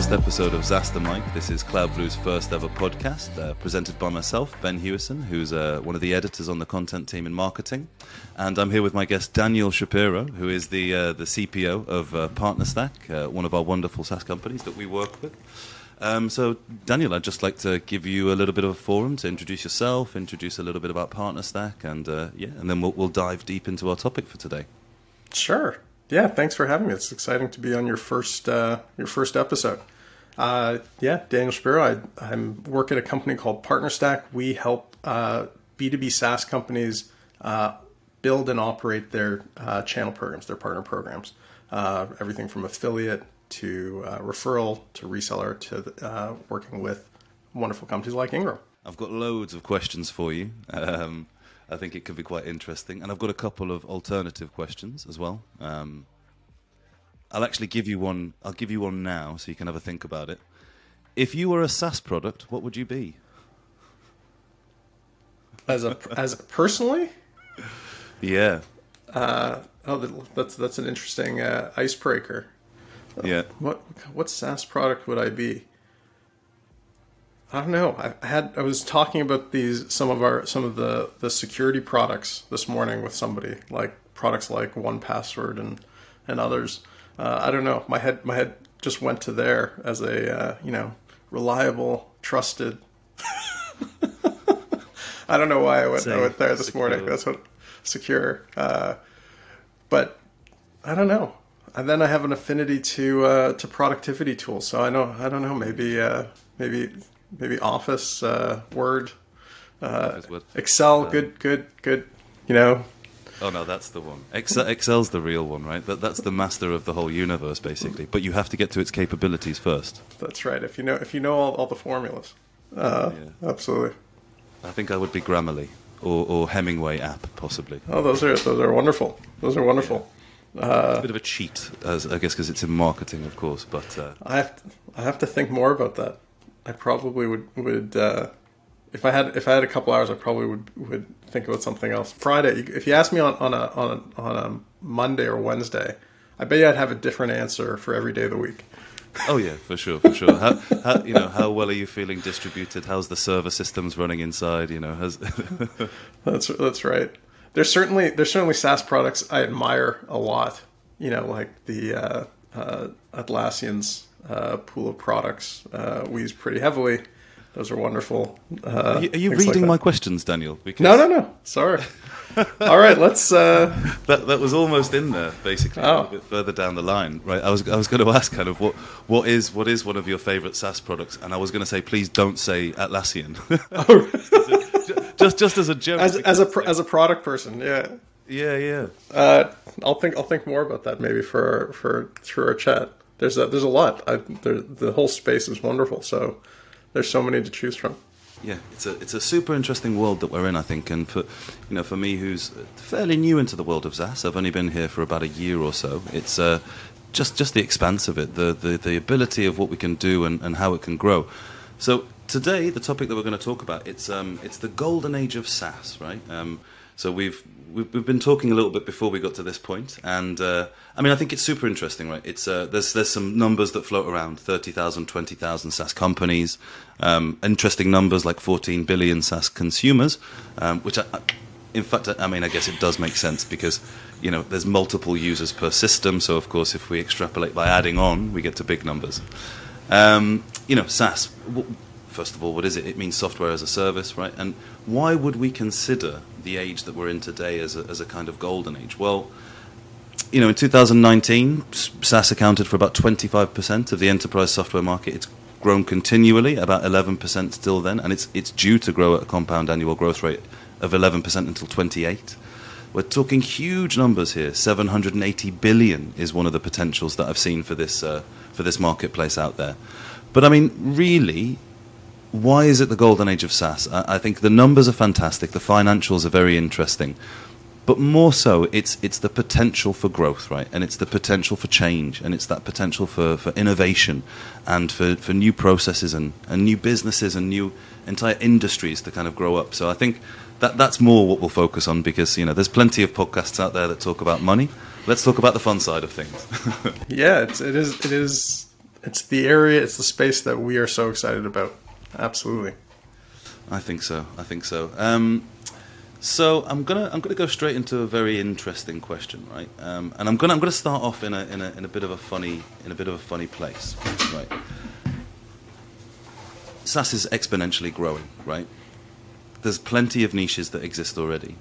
first episode of XaaS the Mic. This is CloudBlue's first ever podcast, uh, presented by myself, Ben Hewison, who's uh, one of the editors on the content team in marketing, and I'm here with my guest Daniel Shapiro, who is the uh, the CPO of uh, PartnerStack, uh, one of our wonderful SaaS companies that we work with. Um, so, Daniel, I'd just like to give you a little bit of a forum to introduce yourself, introduce a little bit about PartnerStack, and uh, yeah, and then we'll, we'll dive deep into our topic for today. Sure. Yeah. Thanks for having me. It's exciting to be on your first uh, your first episode. Uh, yeah, Daniel Shapiro. I, I'm work at a company called PartnerStack. We help uh, B2B SaaS companies uh, build and operate their uh, channel programs, their partner programs. Uh, everything from affiliate to uh, referral to reseller to uh, working with wonderful companies like Ingram. I've got loads of questions for you. Um, I think it could be quite interesting, and I've got a couple of alternative questions as well. Um, I'll actually give you one. I'll give you one now, so you can have a think about it. If you were a SaaS product, what would you be? As a as personally, Yeah, oh, that's that's an interesting uh, icebreaker. yeah. What what SaaS product would I be? I don't know. I had I was talking about these some of our some of the the security products this morning with somebody like products like 1Password and and others. Uh, I don't know. My head my head just went to there as a uh, you know reliable, trusted. I don't know why I went, I went there this morning. That's what secure. Uh, but I don't know. And then I have an affinity to uh, to productivity tools. So I know I don't know maybe uh, maybe maybe Office, uh, Word, Office Word. Excel. Good good good. You know. Oh no, that's the one. Excel, Excel's the real one, right? That, that's the master of the whole universe, basically. But you have to get to its capabilities first. That's right. If you know if you know all, all the formulas. Uh, Yeah. Absolutely. I think I would be Grammarly or, or Hemingway app, possibly. Oh, those are those are wonderful. Those are wonderful. it's a bit of a cheat, as I guess, because it's in marketing, of course. But uh, I have to, I have to think more about that. I probably would would uh, if I had if I had a couple hours, I probably would would think about something else. Friday, if you ask me on on a on a, on a Monday or Wednesday, I bet you I'd have a different answer for every day of the week. oh yeah, for sure, for sure. How, how you know how well are you feeling distributed? How's the server systems running inside? You know, has That's that's right. There's certainly there's certainly SaaS products I admire a lot. You know, like the uh, uh, Atlassian's uh, pool of products uh, we use pretty heavily. Those are wonderful. Uh, are you, are you things like reading my questions, Daniel? Because No, no, no. Sorry. All right, let's. Uh, That, that was almost in there, basically, Oh. little bit further down the line, right? I was I was going to ask kind of what what is what is one of your favourite SaaS products, and I was going to say please don't say Atlassian, just just as a joke. as as a pro- as a product person, yeah. yeah, yeah. Uh, I'll think I'll think more about that maybe for for through our chat. There's a, there's a lot. I, there, the whole space is wonderful. So there's so many to choose from. Yeah, it's a it's a super interesting world that we're in, I think, and for you know for me who's fairly new into the world of SaaS, I've only been here for about a year or so. It's uh, just just the expanse of it, the, the the ability of what we can do and, and how it can grow. So today, the topic that we're going to talk about it's um it's the golden age of SaaS, right? Um, so we've, we've we've been talking a little bit before we got to this point, and uh, I mean I think it's super interesting, right? It's uh, there's there's some numbers that float around 30,000, 20,000 SaaS companies, um, interesting numbers like 14 billion SaaS consumers, um, which I, in fact I mean I guess it does make sense because you know there's multiple users per system, so of course if we extrapolate by adding on, we get to big numbers. Um, you know, SaaS. First of all, what is it? It means software as a service, right? And why would we consider the age that we're in today as a, as a kind of golden age? Well, you know, in 2019, SaaS accounted for about 25% of the enterprise software market. It's grown continually, about 11% still then, and it's it's due to grow at a compound annual growth rate of 11% until 28. We're talking huge numbers here. 780 billion is one of the potentials that I've seen for this uh, for this marketplace out there. But I mean, really, why is it the golden age of SaaS? I, I think the numbers are fantastic. The financials are very interesting. But more so, it's it's the potential for growth, right? And it's the potential for change, and it's that potential for, for innovation, and for, for new processes and, and new businesses and new entire industries to kind of grow up. So I think that that's more what we'll focus on because you know there's plenty of podcasts out there that talk about money. Let's talk about the fun side of things. Yeah, it's, it is. It is it's the area, it's the space that we are so excited about. Absolutely. I think so. I think so. Um, so I'm gonna I'm gonna go straight into a very interesting question, right? Um, and I'm gonna I'm gonna start off in a, in a in a bit of a funny in a bit of a funny place, right? SaaS is exponentially growing, right? There's plenty of niches that exist already,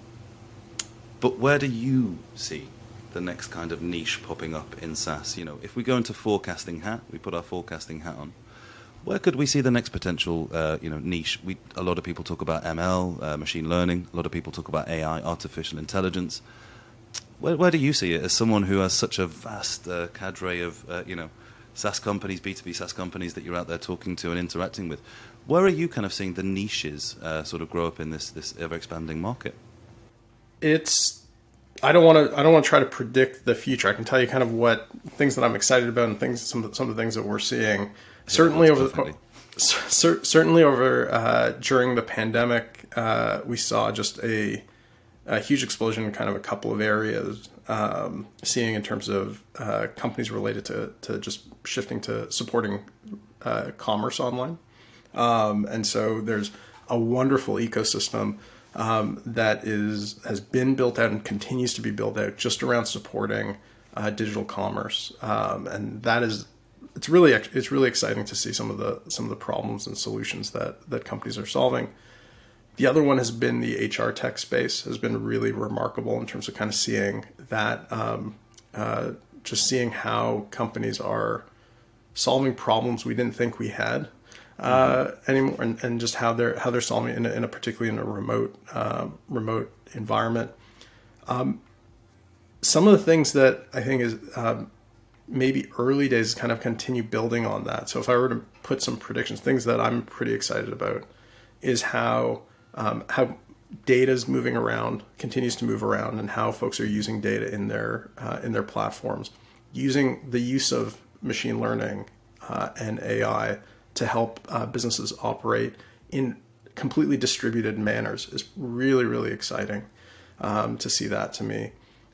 but where do you see the next kind of niche popping up in SaaS? You know, if we go into forecasting hat, we put our forecasting hat on where could we see the next potential, uh, you know, niche? We, a lot of people talk about ML, uh, machine learning. A lot of people talk about AI, artificial intelligence. Where, where do you see it as someone who has such a vast uh, cadre of, uh, you know, SaaS companies, B2B SaaS companies that you're out there talking to and interacting with? Where are you kind of seeing the niches uh, sort of grow up in this, this ever expanding market? It's I don't want to. I don't want to try to predict the future. I can tell you kind of what things that I'm excited about and things. Some some of the things that we're seeing certainly over the, certainly over uh, during the pandemic, uh, we saw just a, a, huge explosion in kind of a couple of areas. Um, seeing in terms of uh, companies related to to just shifting to supporting uh, commerce online, um, and so there's a wonderful ecosystem. Um, that is has been built out and continues to be built out just around supporting uh, digital commerce, um, and that is it's really it's really exciting to see some of the some of the problems and solutions that that companies are solving. The other one has been the HR tech space has been really remarkable in terms of kind of seeing that, um, uh, just seeing how companies are solving problems we didn't think we had uh, mm-hmm. anymore, and, and, just how they're how they're solving in a, in a particularly in a remote uh, remote environment. Um, some of the things that I think is um, maybe early days kind of continue building on that. So if I were to put some predictions, things that I'm pretty excited about is how um, how data is moving around, continues to move around, and how folks are using data in their uh, in their platforms, using the use of machine learning uh, and AI to help uh, businesses operate in completely distributed manners is really really exciting um, to see that to me.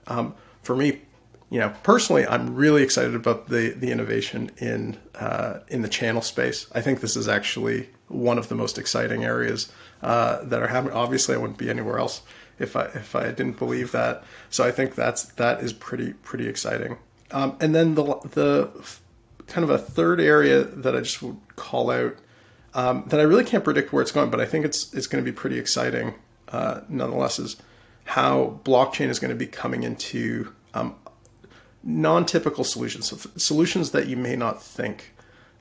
Um, for me you know, personally, I'm really excited about the the innovation in uh, in the channel space. I think this is actually one of the most exciting areas uh, that are happening. Obviously, I wouldn't be anywhere else if I if I didn't believe that. So I think that's that is pretty pretty exciting. Um, and then the the kind of a third area that I just would call out um, that I really can't predict where it's going, but I think it's it's going to be pretty exciting uh, nonetheless. Is how blockchain is going to be coming into um, non-typical solutions, so solutions that you may not think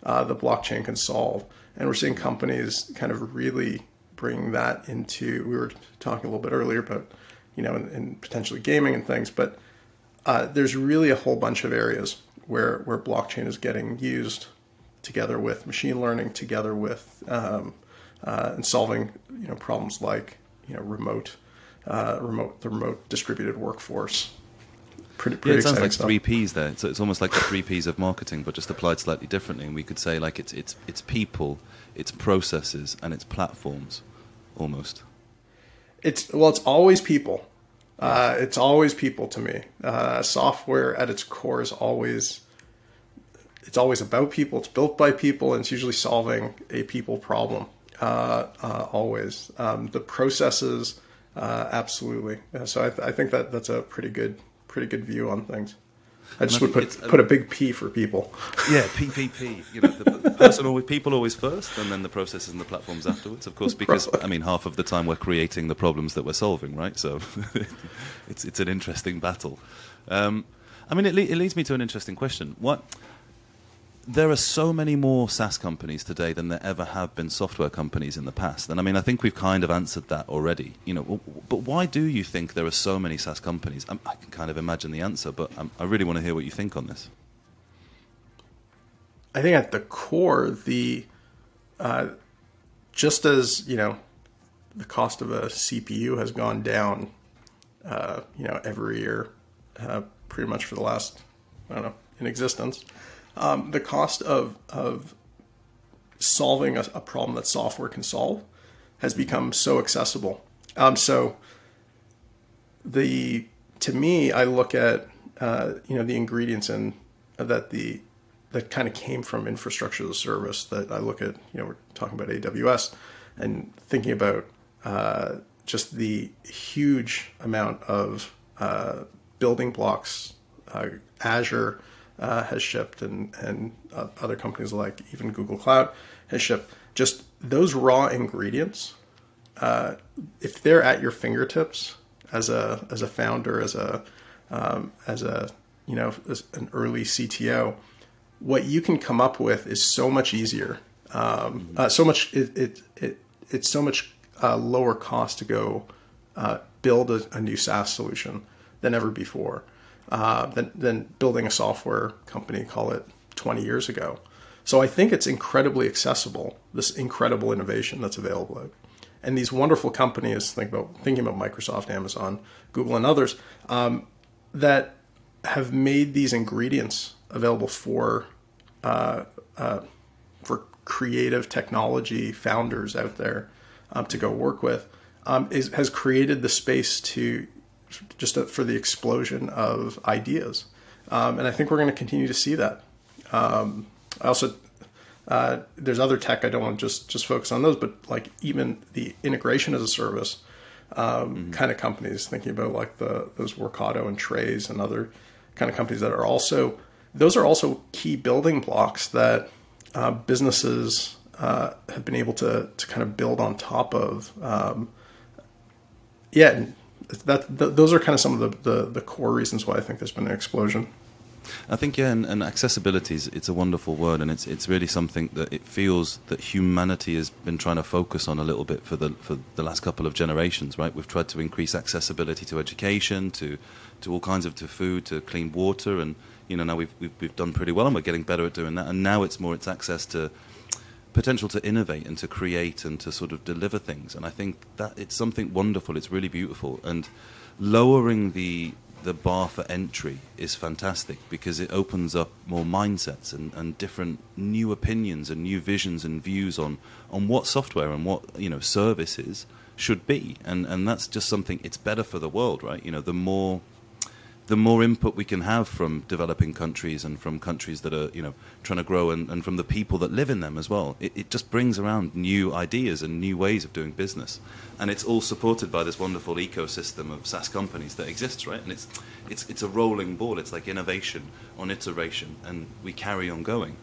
uh, the blockchain can solve. And we're seeing companies kind of really bring that into. We were talking a little bit earlier about, you know, and potentially gaming and things, but uh, there's really a whole bunch of areas where where blockchain is getting used together with machine learning, together with um, uh, and solving you know problems like you know remote uh, remote the remote distributed workforce pretty, pretty yeah, it sounds like stuff. three P's there. So it's almost like the three P's of marketing, but just applied slightly differently. And we could say like it's it's it's people, it's processes, and it's platforms, almost. It's well, it's always people. Uh, it's always people to me. Uh, software at its core is always it's always about people. It's built by people, and it's usually solving a people problem. Uh, uh always um, the processes, uh, absolutely. So I, th- I think that that's a pretty good pretty good view on things. I just would put put a big P for people. Yeah, PPP. You know, the, the person always, people always first, and then the processes and the platforms afterwards. Of course, because I mean, half of the time we're creating the problems that we're solving, right? So it's it's an interesting battle. Um, I mean, it, le- it leads me to an interesting question. What there are so many more SaaS companies today than there ever have been software companies in the past. And I mean, I think we've kind of answered that already. You know, but why do you think there are so many SaaS companies? I, I can kind of imagine the answer, but I'm, i really want to hear what you think on this. I think at the core, the uh, just as you know, the cost of a CPU has gone down, uh, you know, every year, uh, pretty much for the last I don't know in existence um, the cost of of solving a, a, problem that software can solve has become so accessible. Um, so the to me, I look at uh, you know the ingredients in that the that kind of came from infrastructure as a service. That I look at, you know, we're talking about AWS and thinking about uh, just the huge amount of uh, building blocks uh, Azure uh, has shipped, and and uh, other companies like even Google Cloud has shipped. Just those raw ingredients, uh, if they're at your fingertips as a as a founder, as a um, as a you know an early CTO, what you can come up with is so much easier. Um, uh, so much it, it, it it's so much uh, lower cost to go uh, build a, a, new SaaS solution than ever before. Uh, than, than building a software company, call it 20 years ago. So I think it's incredibly accessible, this incredible innovation that's available. And these wonderful companies, think about thinking about Microsoft, Amazon, Google, and others, um, that have made these ingredients available for uh, uh, for creative technology founders out there um, to go work with um, is, has created the space to just a, for the explosion of ideas. Um, and I think we're going to continue to see that. Um, I also uh, there's other tech I don't want to just just focus on those, but like even the integration as a service um, mm-hmm. kind of companies, thinking about like the those Workato and Trays and other kind of companies that are also those are also key building blocks that uh, businesses uh, have been able to to kind of build on top of. Um, yeah, that, those are kind of some of the, the, the core reasons why I think there's been an explosion. I think yeah, and, and, accessibility is it's a wonderful word, and it's it's really something that it feels that humanity has been trying to focus on a little bit for the for the last couple of generations. Right, we've tried to increase accessibility to education, to to all kinds of to food, to clean water, and you know now we've we've, we've done pretty well, and we're getting better at doing that. And now it's more it's access to potential to innovate and to create and to sort of deliver things. And I think that it's something wonderful. It's really beautiful. And lowering the the bar for entry is fantastic because it opens up more mindsets and, and different new opinions and new visions and views on, on what software and what you know services should be and and that's just something it's better for the world right you know the more the more input we can have from developing countries and from countries that are, you know, trying to grow and, and from the people that live in them as well. It, it, just brings around new ideas and new ways of doing business. And it's all supported by this wonderful ecosystem of SaaS companies that exists, right? And it's, it's, it's a rolling ball. It's like innovation on iteration, and we carry on going.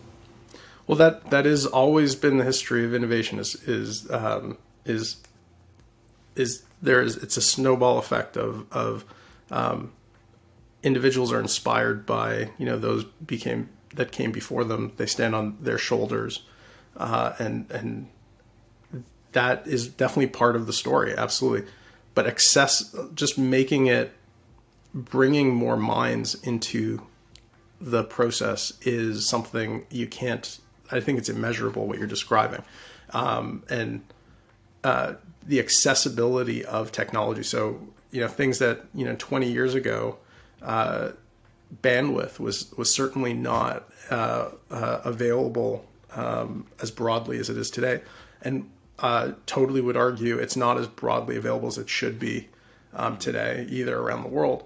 Well, that, that has always been the history of innovation is, is, um, is, is there is, it's a snowball effect of, of, um, individuals are inspired by you know those became that came before them. They stand on their shoulders, uh, and and that is definitely part of the story. Absolutely, but access just making it bringing more minds into the process is something you can't. I think it's immeasurable what you're describing, um, and uh, the accessibility of technology. So you know things that you know 20 years ago uh, bandwidth was was certainly not uh, uh, available um, as broadly as it is today, and uh, totally would argue it's not as broadly available as it should be um, today, either around the world.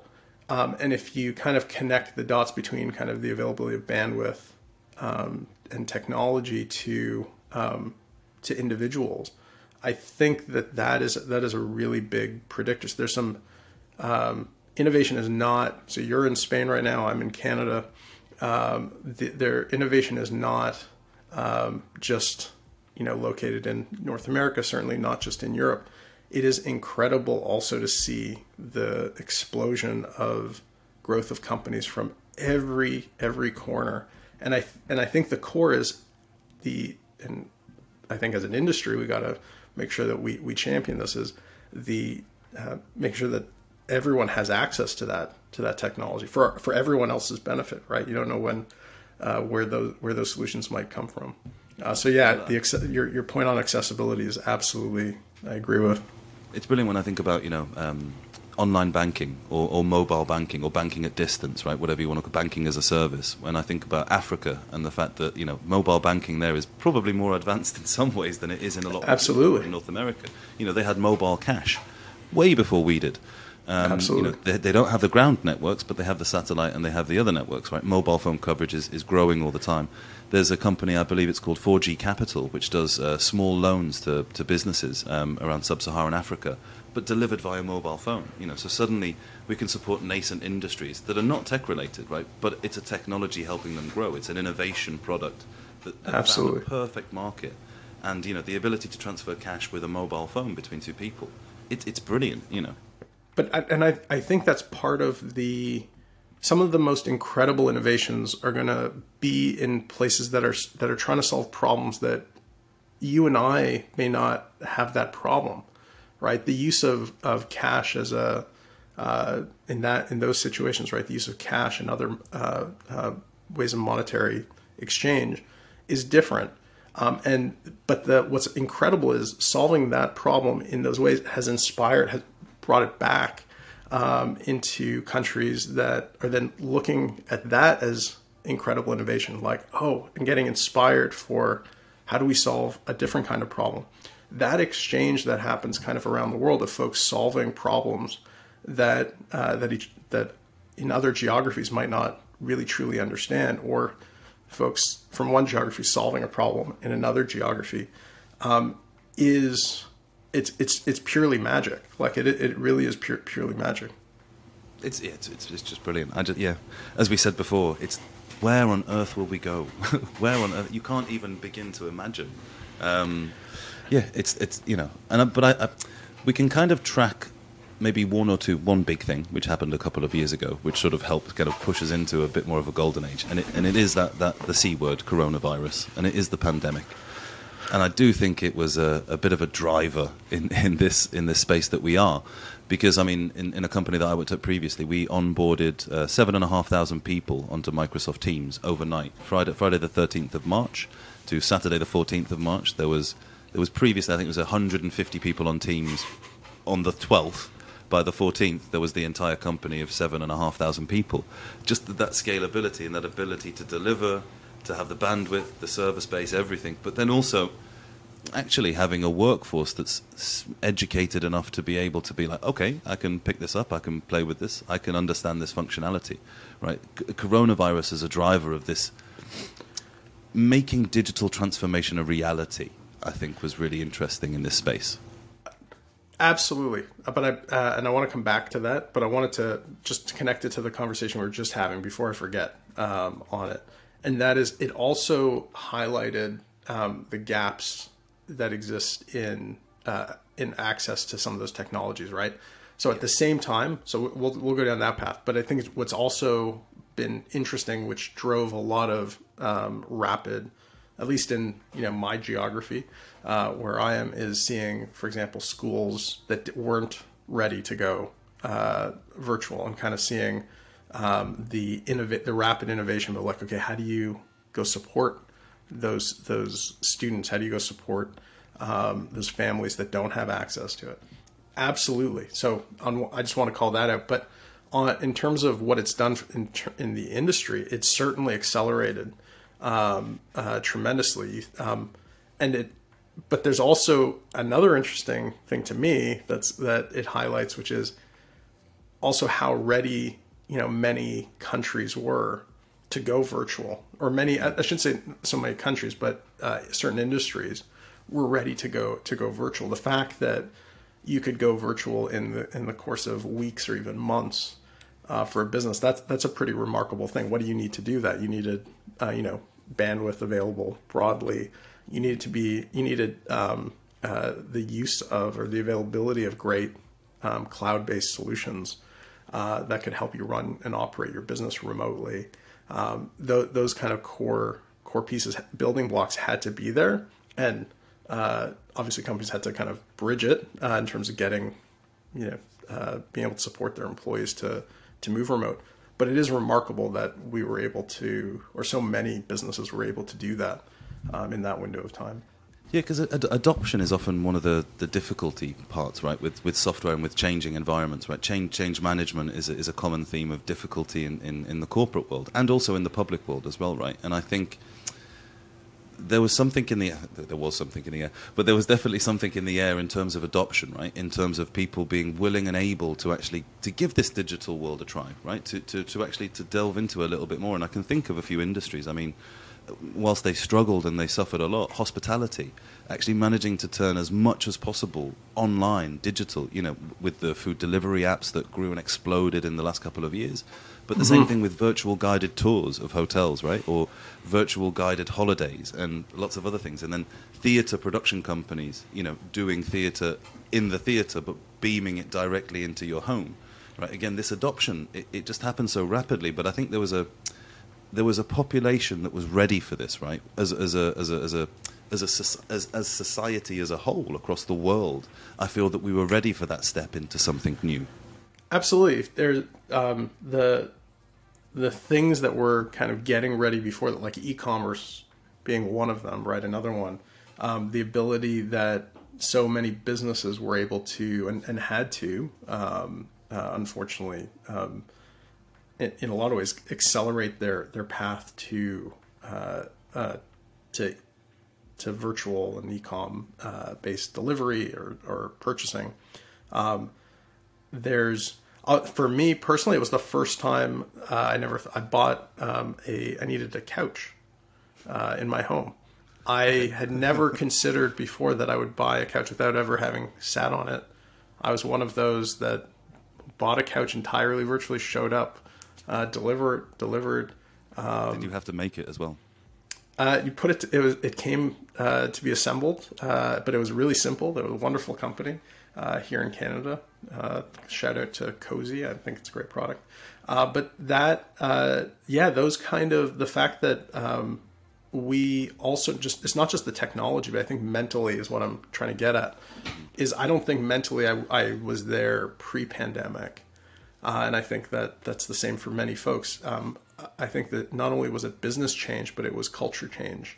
Um, and if you kind of connect the dots between kind of the availability of bandwidth um, and technology to um, to individuals, I think that that is that is a really big predictor. So there's some um, innovation is not so you're in Spain right now I'm in Canada. Um, the, their innovation is not um, just you know located in North America certainly not just in Europe. It is incredible also to see the explosion of growth of companies from every every corner. And I and I think the core is the and I think as an industry we got to make sure that we we champion this is the uh, make sure that everyone has access to that to that technology for for everyone else's benefit, right? You don't know when uh, where those where those solutions might come from. Uh, so yeah, the your your point on accessibility is absolutely I agree with. It's brilliant when I think about you know um, online banking or, or, mobile banking or banking at distance, right? Whatever you want to call banking as a service. When I think about Africa and the fact that you know mobile banking there is probably more advanced in some ways than it is in a lot absolutely in North America. You know they had mobile cash way before we did Um, Absolutely. You know, they, they don't have the ground networks, but they have the satellite and they have the other networks, right? Mobile phone coverage is, is growing all the time. There's a company, I believe it's called 4G Capital, which does uh, small loans to, to businesses um, around sub-Saharan Africa, but delivered via mobile phone. You know, so suddenly we can support nascent industries that are not tech-related, right? But it's a technology helping them grow. It's an innovation product that, that Absolutely. found a perfect market, and you know, the ability to transfer cash with a mobile phone between two people. It, it's brilliant, you know. But I, and I I think that's part of the some of the most incredible innovations are going to be in places that are that are trying to solve problems that you and I may not have that problem, right? The use of of cash as a uh, in that in those situations, right? The use of cash and other uh, uh, ways of monetary exchange is different. Um, and but the what's incredible is solving that problem in those ways has inspired, has brought it back um, into countries that are then looking at that as incredible innovation, like oh, and getting inspired for how do we solve a different kind of problem. That exchange that happens kind of around the world of folks solving problems that uh, that each that in other geographies might not really truly understand, or folks from one geography solving a problem in another geography um, is it's it's it's purely magic. Like it it really is pure, purely magic. It's, it's, it's, just brilliant. I just, yeah, as we said before, it's where on earth will we go? where on earth? You can't even begin to imagine. Um, yeah, it's it's you know, and I, but I, I, we can kind of track maybe one or two, one big thing which happened a couple of years ago, which sort of helped kind of push us into a bit more of a golden age, and it and it is that that the c word, coronavirus, and it is the pandemic. And I do think it was a, a bit of a driver in, in this in this space that we are, because I mean, in, in a company that I worked at previously, we onboarded uh, seven and a half thousand people onto Microsoft Teams overnight. Friday Friday the thirteenth of March to Saturday the fourteenth of March. There was there was previously I think it was 150 people on Teams on the 12th. By the 14th, there was the entire company of seven and a half thousand people. Just that, that scalability and that ability to deliver, to have the bandwidth, the server space, everything, but then also actually having a workforce that's educated enough to be able to be like, okay, I can pick this up, I can play with this, I can understand this functionality, right? C- coronavirus is a driver of this making digital transformation a reality. I think was really interesting in this space. Absolutely, Uh, but I uh, and I want to come back to that, but I wanted to just connect it to the conversation we were just having before I forget um, on it, and that is it also highlighted um, the gaps that exist in uh, in access to some of those technologies, right? So at the same time, so we'll we'll go down that path, but I think it's, what's also been interesting, which drove a lot of um, rapid at least in you know my geography uh, where I am, is seeing, for example, schools that weren't ready to go uh, virtual, and kind of seeing um, the innov- the rapid innovation. But like, okay, how do you go support those those students? How do you go support um, those families that don't have access to it? Absolutely. So on, I just want to call that out, but. On, in terms of what it's done in, in the industry, it's certainly accelerated um, uh, tremendously. Um, and it, but there's also another interesting thing to me that's that it highlights, which is also how ready you know many countries were to go virtual, or many I shouldn't say so many countries, but uh, certain industries were ready to go to go virtual. The fact that you could go virtual in the in the course of weeks or even months uh, for a business that's that's a pretty remarkable thing. What do you need to do that? You needed uh, you know bandwidth available broadly. You needed to be you needed um, uh, the use of or the availability of great um, cloud based solutions uh, that could help you run and operate your business remotely. Um, th- those kind of core core pieces, building blocks had to be there, and uh, obviously companies had to kind of bridge it uh, in terms of getting, you know, uh, being able to support their employees to to move remote. But it is remarkable that we were able to, or so many businesses were able to do that um, in that window of time. Yeah, because ad- adoption is often one of the, the difficulty parts, right? With with software and with changing environments, right? Change change management is a, is a common theme of difficulty in, in, in the corporate world and also in the public world as well, right? And I think there was something in the air. There was something in the air, but there was definitely something in the air in terms of adoption, right? In terms of people being willing and able to actually to give this digital world a try, right? To to, to actually to delve into a little bit more. And I can think of a few industries. I mean, whilst they struggled and they suffered a lot, hospitality actually managing to turn as much as possible online, digital. You know, with the food delivery apps that grew and exploded in the last couple of years but the mm-hmm. same thing with virtual guided tours of hotels, right? Or virtual guided holidays and lots of other things. And then theatre production companies, you know, doing theatre in the theatre but beaming it directly into your home, right? Again, this adoption, it, it just happened so rapidly. But I think there was a there was a population that was ready for this, right? As, as a as a as a as a as, as society as a whole across the world, I feel that we were ready for that step into something new. Absolutely. There's um, the the things that we're kind of getting ready before that, like e-commerce being one of them, right? Another one. Um, the ability that so many businesses were able to and, and had to, um, uh, unfortunately, um, in, in, a lot of ways, accelerate their their path to uh, uh, to to virtual and e-com uh, based delivery or, or purchasing. Um, there's uh, for me personally, it was the first time uh, I never th- I bought um, a I needed a couch uh, in my home. I had never considered before that I would buy a couch without ever having sat on it. I was one of those that bought a couch entirely virtually, showed up, uh, delivered delivered. Um, Did you have to make it as well? Uh, you put it. To, it was. It came uh, to be assembled, uh, but it was really simple. It was a wonderful company uh, here in Canada. Uh, shout out to Cozey. I think it's a great product. Uh, but that, uh, yeah, those kind of the fact that um, we also just it's not just the technology, but I think mentally is what I'm trying to get at. Is I don't think mentally I, I was there pre-pandemic, uh, and I think that that's the same for many folks. Um, I think that not only was it business change, but it was culture change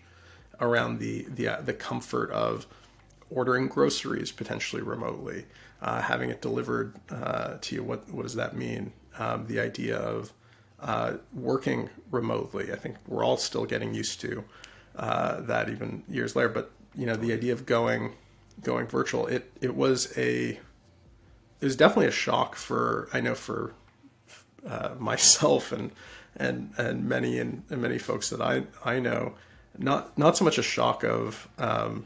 around the the uh, the comfort of ordering groceries potentially remotely, uh, having it delivered uh, to you. What what does that mean? Um, the idea of uh, working remotely. I think we're all still getting used to uh, that even years later. But you know, the idea of going going virtual. It it was a it was definitely a shock for I know for uh, myself and and and many and, and, many folks that I I know. Not not so much a shock of um,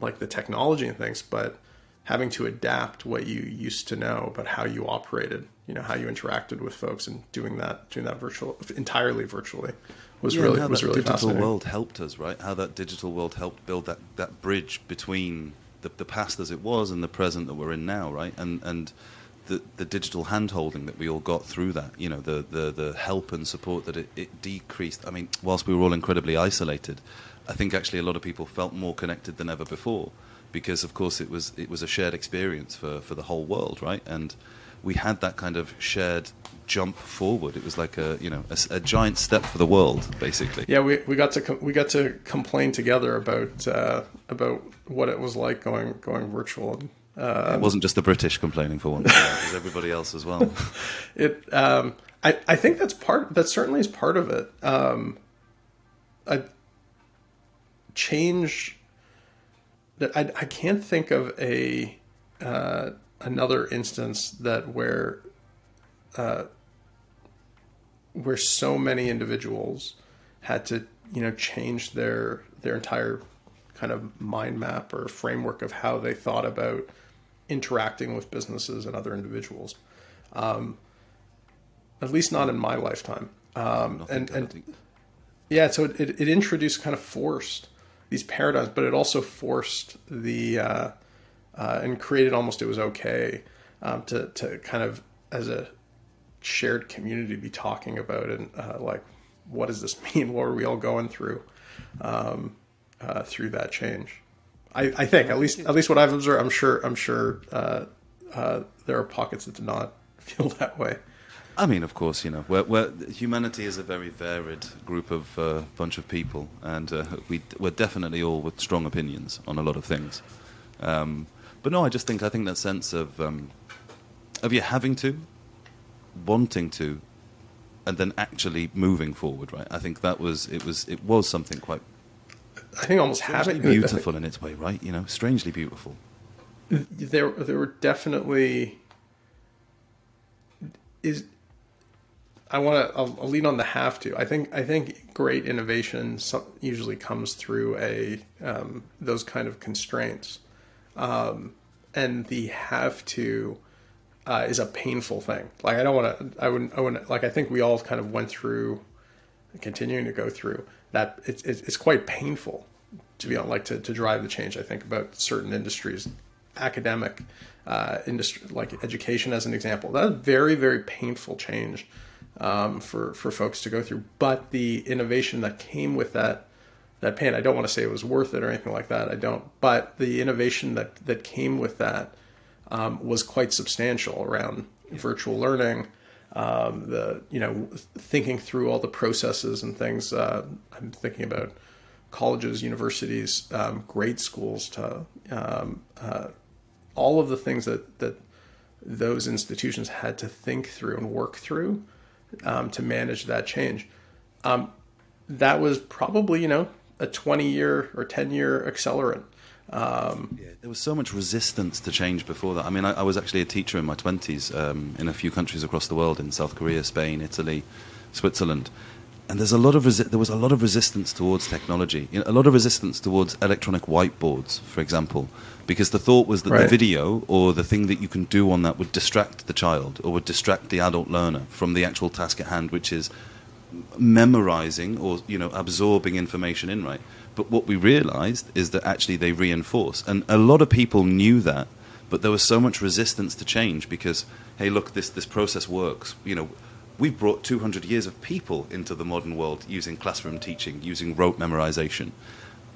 like the technology and things, but having to adapt what you used to know about how you operated, you know, how you interacted with folks and doing that, doing that virtual entirely virtually was yeah, really how was that really digital world helped us, right? How that digital world helped build that, that bridge between the, the past as it was and the present that we're in now, right? And and the, the digital handholding that we all got through that, you know, the, the, the help and support that it, it decreased. I mean, whilst we were all incredibly isolated, I think actually a lot of people felt more connected than ever before because, of course, it was it was a shared experience for, for the whole world, right? And we had that kind of shared jump forward. It was like a you know a, a giant step for the world, basically. Yeah, we, we got to com- we got to complain together about uh, about what it was like going going virtual. Uh, it wasn't just the British complaining for once; it was everybody else as well. it, um, I, I think that's part. That certainly is part of it. Um, I, change that I, I can't think of a uh, another instance that where uh, where so many individuals had to you know change their their entire kind of mind map or framework of how they thought about interacting with businesses and other individuals. Um, at least not in my lifetime. Um, and and yeah, so it, it, it introduced kind of forced these paradigms, but it also forced the uh, uh, and created almost it was okay um, to to kind of as a shared community be talking about and uh, like what does this mean? What are we all going through um, uh, through that change? I, I, think at least at least what I've observed. I'm sure I'm sure uh, uh, there are pockets that do not feel that way. I mean, of course, you know, we're, we're, humanity is a very varied group of uh, bunch of people, and uh, we, we're definitely all with strong opinions on a lot of things. Um, but no, I just think I think that sense of um, of you having to, wanting to, and then actually moving forward. Right? I think that was it was it was something quite I think almost having beautiful in its way, right? You know, strangely beautiful. There, there were definitely is. I want to. I'll, I'll lean on the have to. I think. I think great innovation usually comes through a um, those kind of constraints, um, and the have to uh, is a painful thing. Like I don't want to. I wouldn't. I wouldn't. Like I think we all kind of went through, continuing to go through that. It's it's quite painful to be on like to, to drive the change. I think about certain industries, academic uh, industry, like education as an example. That's very very painful change um, for for folks to go through. But the innovation that came with that that pain, I don't want to say it was worth it or anything like that. I don't. But the innovation that that came with that um, was quite substantial around virtual learning. Um, the you know thinking through all the processes and things. Uh, I'm thinking about colleges, universities, um, grade schools, to um, uh, all of the things that that those institutions had to think through and work through um, to manage that change. Um, that was probably you know a 20 year or 10 year accelerant um, yeah, there was so much resistance to change before that. I mean, I, I was actually a teacher in my 20s um, in a few countries across the world in South Korea, Spain, Italy, Switzerland. And there's a lot of resi- there was a lot of resistance towards technology, you know, a lot of resistance towards electronic whiteboards, for example, because the thought was that right. the video or the thing that you can do on that would distract the child or would distract the adult learner from the actual task at hand, which is memorizing or you know absorbing information in. Right, but what we realized is that actually they reinforce. And a lot of people knew that, but there was so much resistance to change because, hey, look, this, this process works. You know, we've brought 200 years of people into the modern world using classroom teaching, using rote memorization.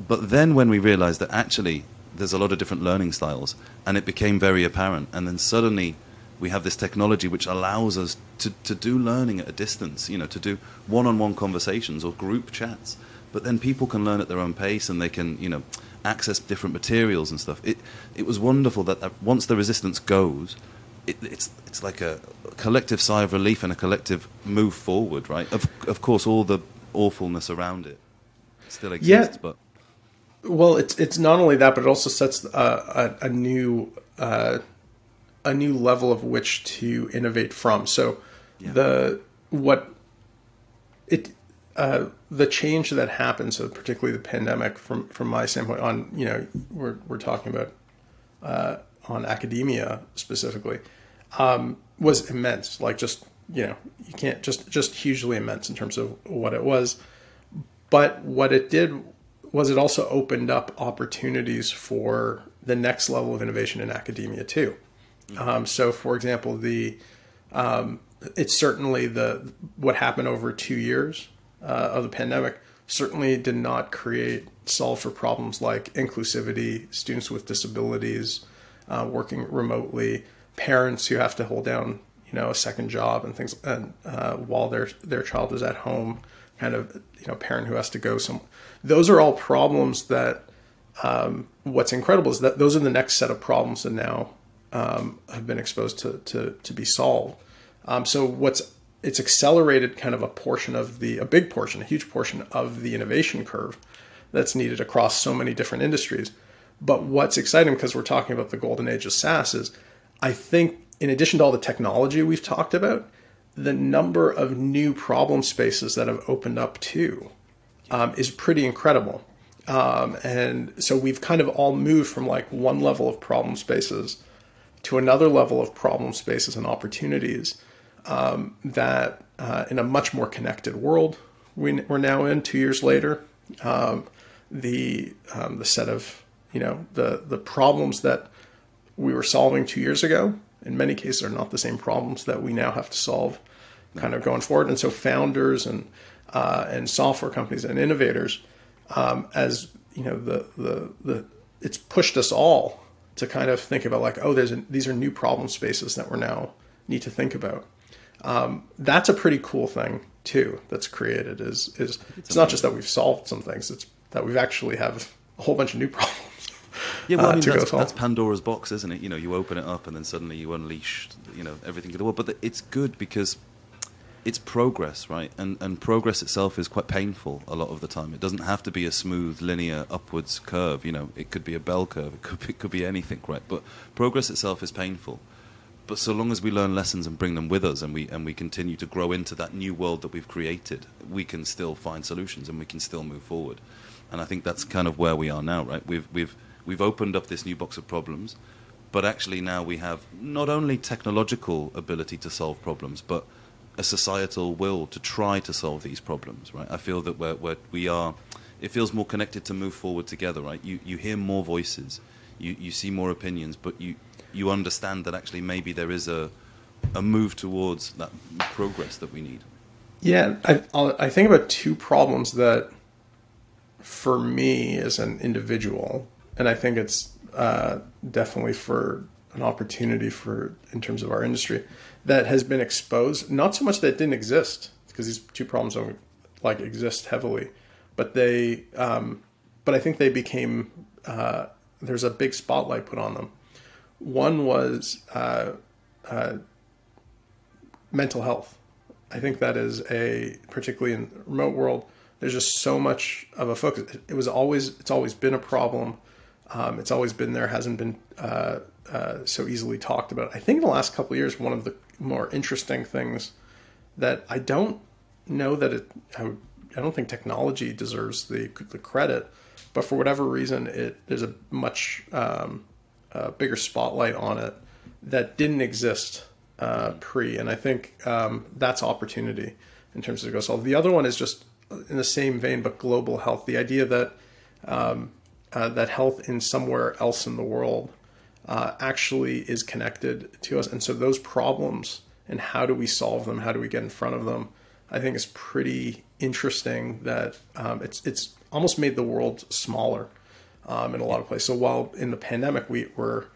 But then when we realized that actually there's a lot of different learning styles, and it became very apparent, and then suddenly we have this technology which allows us to, to do learning at a distance, you know, to do one on one conversations or group chats but then people can learn at their own pace and they can you know access different materials and stuff. It it was wonderful that, that once the resistance goes, it, it's it's like a collective sigh of relief and a collective move forward, right? Of of course, all the awfulness around it still exists, yeah. but well, it's it's not only that, but it also sets a, a, a new uh, a new level of which to innovate from. So yeah. the what it uh, the change that happened, so particularly the pandemic, from from my standpoint, on you know we're we're talking about uh, on academia specifically, um, was immense. Like just you know you can't just just hugely immense in terms of what it was, but what it did was it also opened up opportunities for the next level of innovation in academia too. Um, so, for example, the um, it's certainly the what happened over two years uh, of the pandemic certainly did not create solve for problems like inclusivity, students with disabilities, uh, working remotely, parents who have to hold down you know a second job and things and uh, while their their child is at home, kind of you know parent who has to go some. Those are all problems that. Um, what's incredible is that those are the next set of problems that now um, have been exposed to to, to be solved. Um, so what's it's accelerated kind of a portion of the a big portion, a huge portion of the innovation curve that's needed across so many different industries. But what's exciting because we're talking about the golden age of SaaS is I think in addition to all the technology we've talked about, the number of new problem spaces that have opened up too um, is pretty incredible. Um, and so we've kind of all moved from like one level of problem spaces to another level of problem spaces and opportunities um, that uh, in a much more connected world we, are now in two years later, um, the um, the set of you know the the problems that we were solving two years ago in many cases are not the same problems that we now have to solve kind of going forward. And so founders and uh, and software companies and innovators, um, as you know, the, the the it's pushed us all to kind of think about like, oh, there's a, these are new problem spaces that we're now need to think about. Um, that's a pretty cool thing too. That's created is is it's, it's not just that we've solved some things; it's that we've actually have a whole bunch of new problems. Yeah, well, uh, I mean, that's, that's, Pandora's box, isn't it? You know, you open it up and then suddenly you unleash, you know, everything in the world. But it's good because it's progress, right? And and progress itself is quite painful a lot of the time. It doesn't have to be a smooth linear upwards curve. You know, it could be a bell curve. It could be, it could be anything, right? But progress itself is painful. But so long as we learn lessons and bring them with us, and we and we continue to grow into that new world that we've created, we can still find solutions and we can still move forward. And I think that's kind of where we are now, right? We've we've we've opened up this new box of problems, but actually now we have not only technological ability to solve problems, but a societal will to try to solve these problems, right? I feel that we're, we're, we are, it feels more connected to move forward together, right? You, you hear more voices, you, you see more opinions, but you, you understand that actually maybe there is a, a move towards that progress that we need. Yeah, I, I think about two problems that, for me as an individual, and I think it's uh, definitely for an opportunity for in terms of our industry that has been exposed. Not so much that didn't exist, because these two problems don't like exist heavily, but they, um, but I think they became. Uh, there's a big spotlight put on them. One was uh, uh, mental health. I think that is a particularly in the remote world. There's just so much of a focus. It was always it's always been a problem. Um, it's always been there. Hasn't been uh, uh, so easily talked about. I think in the last couple years, one of the more interesting things that I don't know that it. I, I don't think technology deserves the the credit, but for whatever reason, it there's a much um, a bigger spotlight on it that didn't exist uh, pre, and I think um, that's opportunity in terms of go solve. The other one is just in the same vein, but global health. The idea that um, uh, that health in somewhere else in the world uh, actually is connected to us. And so those problems and how do we solve them? How do we get in front of them? I think is pretty interesting that um, it's it's almost made the world smaller um, in a lot of places. So while in the pandemic we were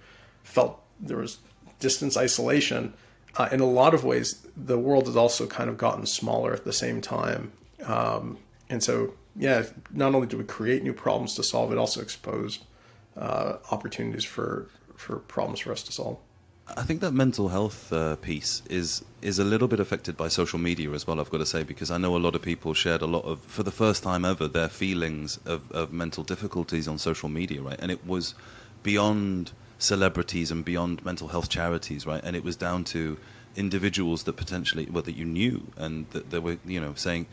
felt there was distance isolation, uh, in a lot of ways the world has also kind of gotten smaller at the same time. Um, and so yeah, not only do we create new problems to solve, it also exposed uh, opportunities for for problems for us to solve. I think that mental health uh, piece is is a little bit affected by social media as well. I've got to say because I know a lot of people shared a lot of, for the first time ever, their feelings of, of mental difficulties on social media, right? And it was beyond celebrities and beyond mental health charities, right? And it was down to individuals that potentially, well, that you knew, and that they were, you know, saying,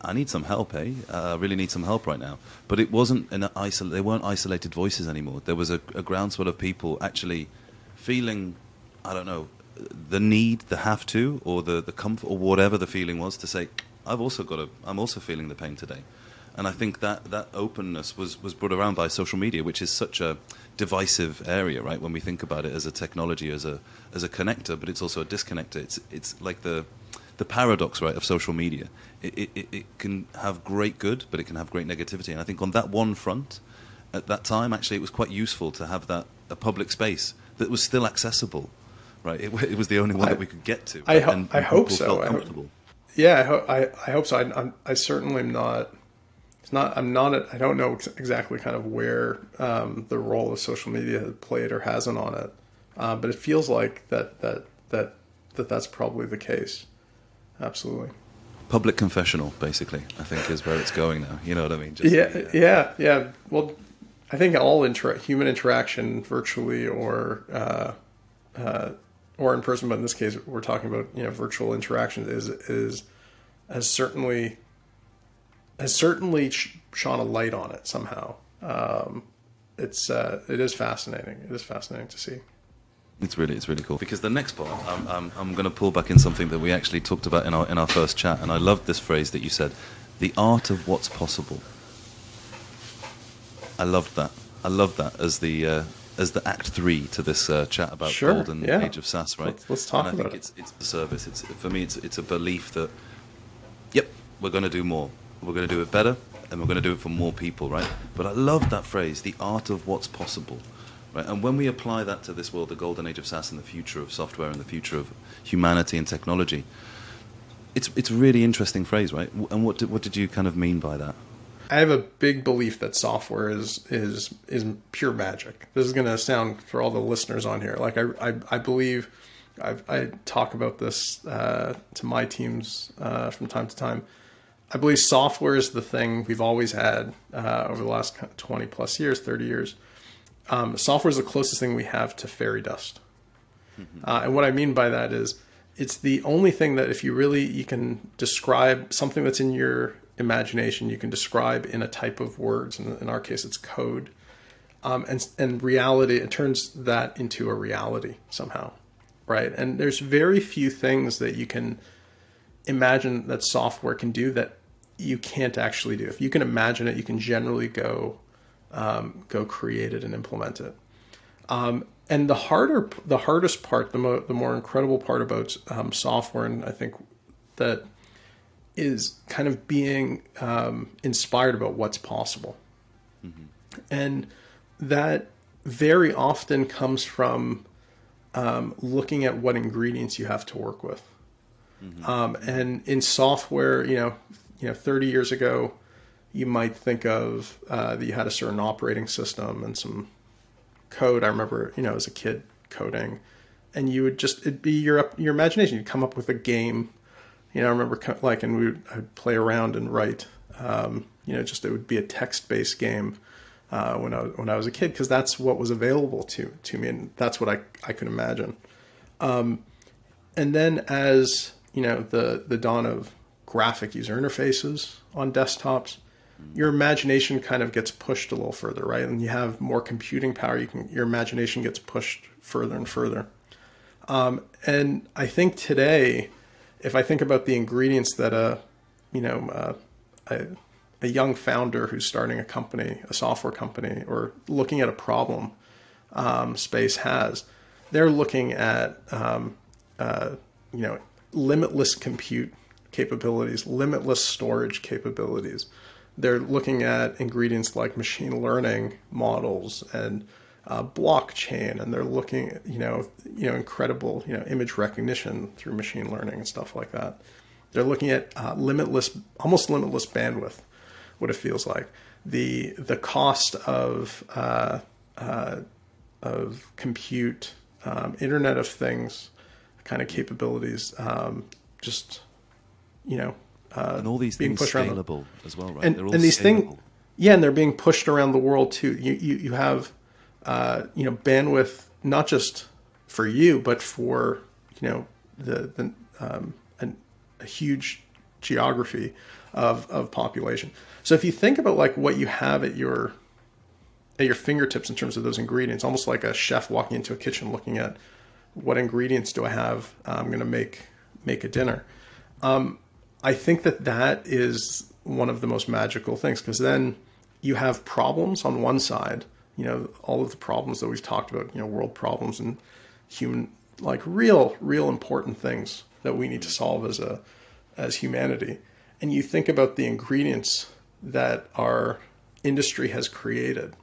I need some help, eh? Uh, I really need some help right now. But it wasn't an isol- They weren't isolated voices anymore. There was a, a groundswell of people actually feeling, I don't know, the need, the have to, or the the comfort, or whatever the feeling was, to say, I've also got a. I'm also feeling the pain today. And I think that, that openness was, was brought around by social media, which is such a divisive area, right? When we think about it as a technology, as a as a connector, but it's also a disconnector. It's it's like the the paradox, right, of social media. It, it, it can have great good, but it can have great negativity. And I think on that one front, at that time, actually, it was quite useful to have that a public space that was still accessible, right? It, it was the only one I, that we could get to. I, ho- and, I hope so. I hope, yeah, I, ho- I, I hope so. I, I'm, I certainly am not. It's not. I'm not. A, I don't know exactly kind of where um, the role of social media has played or hasn't on it, uh, but it feels like that that that that that's probably the case absolutely. Public confessional, basically, I think is where it's going now. You know what I mean? Just yeah, uh, yeah, yeah. Well, I think all inter- human interaction, virtually or uh, uh, or in person, but in this case, we're talking about you know virtual interaction is is has certainly has certainly sh- shone a light on it somehow. Um, it's uh, it is fascinating. It is fascinating to see. It's really, it's really cool because the next part, I'm, I'm, I'm going to pull back in something that we actually talked about in our in our first chat, and I loved this phrase that you said, "The art of what's possible." I loved that. I loved that as the uh, as the act three to this uh, chat about sure, golden yeah. age of SaaS, right? Let's, let's talk and I think it. it's it's the service. It's for me, it's it's a belief that, yep, we're going to do more. We're going to do it better, and we're going to do it for more people, right? But I love that phrase, the art of what's possible. Right? And when we apply that to this world, the golden age of SaaS and the future of software and the future of humanity and technology, it's it's a really interesting phrase, right? And what did, what did you kind of mean by that? I have a big belief that software is is is pure magic. This is going to sound for all the listeners on here like I I, I believe I've, i talk about this uh, to my teams uh, from time to time. I believe software is the thing we've always had uh, over the last 20 plus years, 30 years. Um, software is the closest thing we have to fairy dust. Mm-hmm. Uh, and what I mean by that is it's the only thing that if you really you can describe something that's in your imagination you can describe in a type of words. In, in our case it's code. Um, and and reality it turns that into a reality somehow right? And there's very few things that you can imagine that software can do that you can't actually do. If you can imagine it you can generally go um, go create it and implement it. Um, and the harder the hardest part the, mo- the more incredible part about um, software and i think that is kind of being um, inspired about what's possible. Mm-hmm. And that very often comes from um, looking at what ingredients you have to work with. Mm-hmm. Um, and in software, you know, you know, 30 years ago, you might think of uh, that you had a certain operating system and some code. I remember, you know, as a kid coding, and you would just it'd be your your imagination. You'd come up with a game you know, I remember like, and we would I'd play around and write. Um, you know, just it would be a text-based game uh, when I when I was a kid because that's what was available to to me, and that's what I I could imagine. Um, and then as you know, the the dawn of graphic user interfaces on desktops, your imagination kind of gets pushed a little further, right? And you have more computing power. You can your imagination gets pushed further and further. Um, and I think today if I think about the ingredients that a, you know, uh, a, a young founder who's starting a company, a software company, or looking at a problem um, space has, they're looking at, um, uh, you know, limitless compute capabilities, limitless storage capabilities. They're looking at ingredients like machine learning models and uh, blockchain, and they're looking, you know, you know, incredible, you know, image recognition through machine learning and stuff like that. They're looking at uh, limitless, almost limitless bandwidth, what it feels like. The the cost of uh, uh of compute, um, Internet of Things, kind of capabilities, um, just you know, uh, and all these being things pushed scalable around as well, right? And, and these things, yeah, and they're being pushed around the world too. You you, you have uh, you know bandwidth not just for you but for you know the the um, an, a huge geography of of population. So if you think about like what you have at your at your fingertips in terms of those ingredients, almost like a chef walking into a kitchen looking at what ingredients do I have? I'm going to make make a dinner. Um, I think that that is one of the most magical things because then you have problems on one side you know all of the problems that we've talked about you know world problems and human like real real important things that we need to solve as a as humanity. And you think about the ingredients that our industry has created.